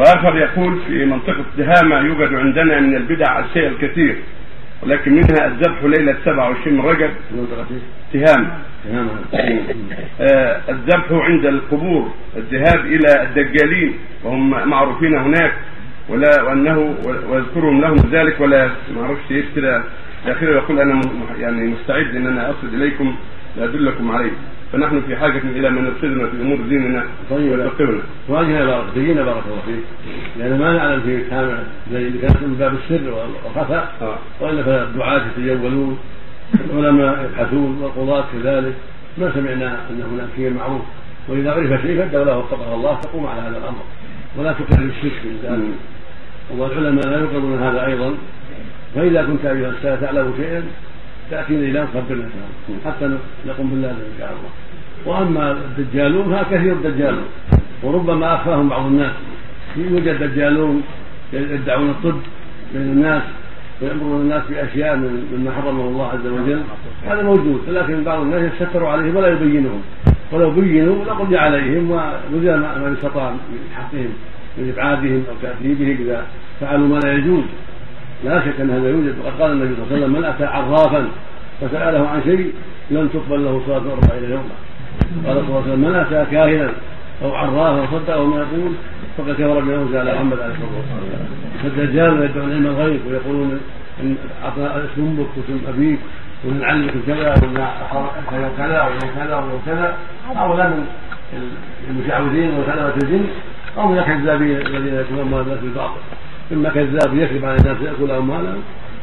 وآخر يقول في منطقة تهامه يوجد عندنا من البدع الشيء الكثير ولكن منها الذبح ليلة 27 من رجب. تهامه آه الذبح عند القبور الذهاب إلى الدجالين وهم معروفين هناك ولا وأنه ويذكرهم لهم ذلك ولا ما أعرفش إيش كده. يقول أنا يعني مستعد إن أنا أصل إليكم لادلكم عليه. فنحن في حاجة إلى من يرشدنا في أمور ديننا طيب. ويفقهنا. وجهنا بارك بينا بارك الله فيك. لأن ما نعلم في كامل زي كانت من باب السر والخفاء آه. وإلا فالدعاة يتجولون العلماء يبحثون والقضاة كذلك. ما سمعنا أن هناك شيء معروف. وإذا عرف شيء فالدولة وفقها الله تقوم على هذا الأمر. ولا تكرر الشرك بالله والعلماء لا يقرون هذا أيضا. فإذا كنت أيها السادة تعلم شيئا تأتينا إلى تخبرنا حتى نقوم بالله إن شاء الله. وأما الدجالون فكثير الدجالون. وربما أخفاهم بعض الناس. يوجد دجالون يدعون الطب بين الناس ويأمرون الناس بأشياء مما حرمه الله عز وجل. هذا موجود لكن بعض الناس يستتر عليهم ولا يبينهم. ولو بينوا لقضي عليهم وبذل ما يستطاع من حقهم من إبعادهم أو تأديبهم إذا فعلوا ما لا يجوز. لا شك أن هذا يوجد. وقد قال النبي صلى الله عليه وسلم من أتى عرافا فسأله عن شيء لم تقبل له صلاة أربعين يوما. قال صلى الله عليه وسلم من أتى كاهنا أو عرافا وصدقه ما يقول فقد كفر بما انزل على محمد عليه الصلاة والسلام. فالدجال يدعون علم الغيب ويقولون إن أعطى اسم أمك واسم أبيك ومن علمك كذا ومن يوم كذا ويوم كذا ويوم كذا. هؤلاء من المشعوذين وكلمه الجن أو من الكذابين الذين يكونون الناس بالباطل إما كذاب يكذب على الناس ياكل اموالهم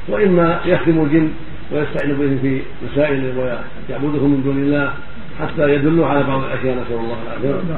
وإما يخدم الجن ويستعين بهم في مسائل ويعبدهم من دون الله حتى يدلوا على بعض الأشياء. نسأل الله العافية.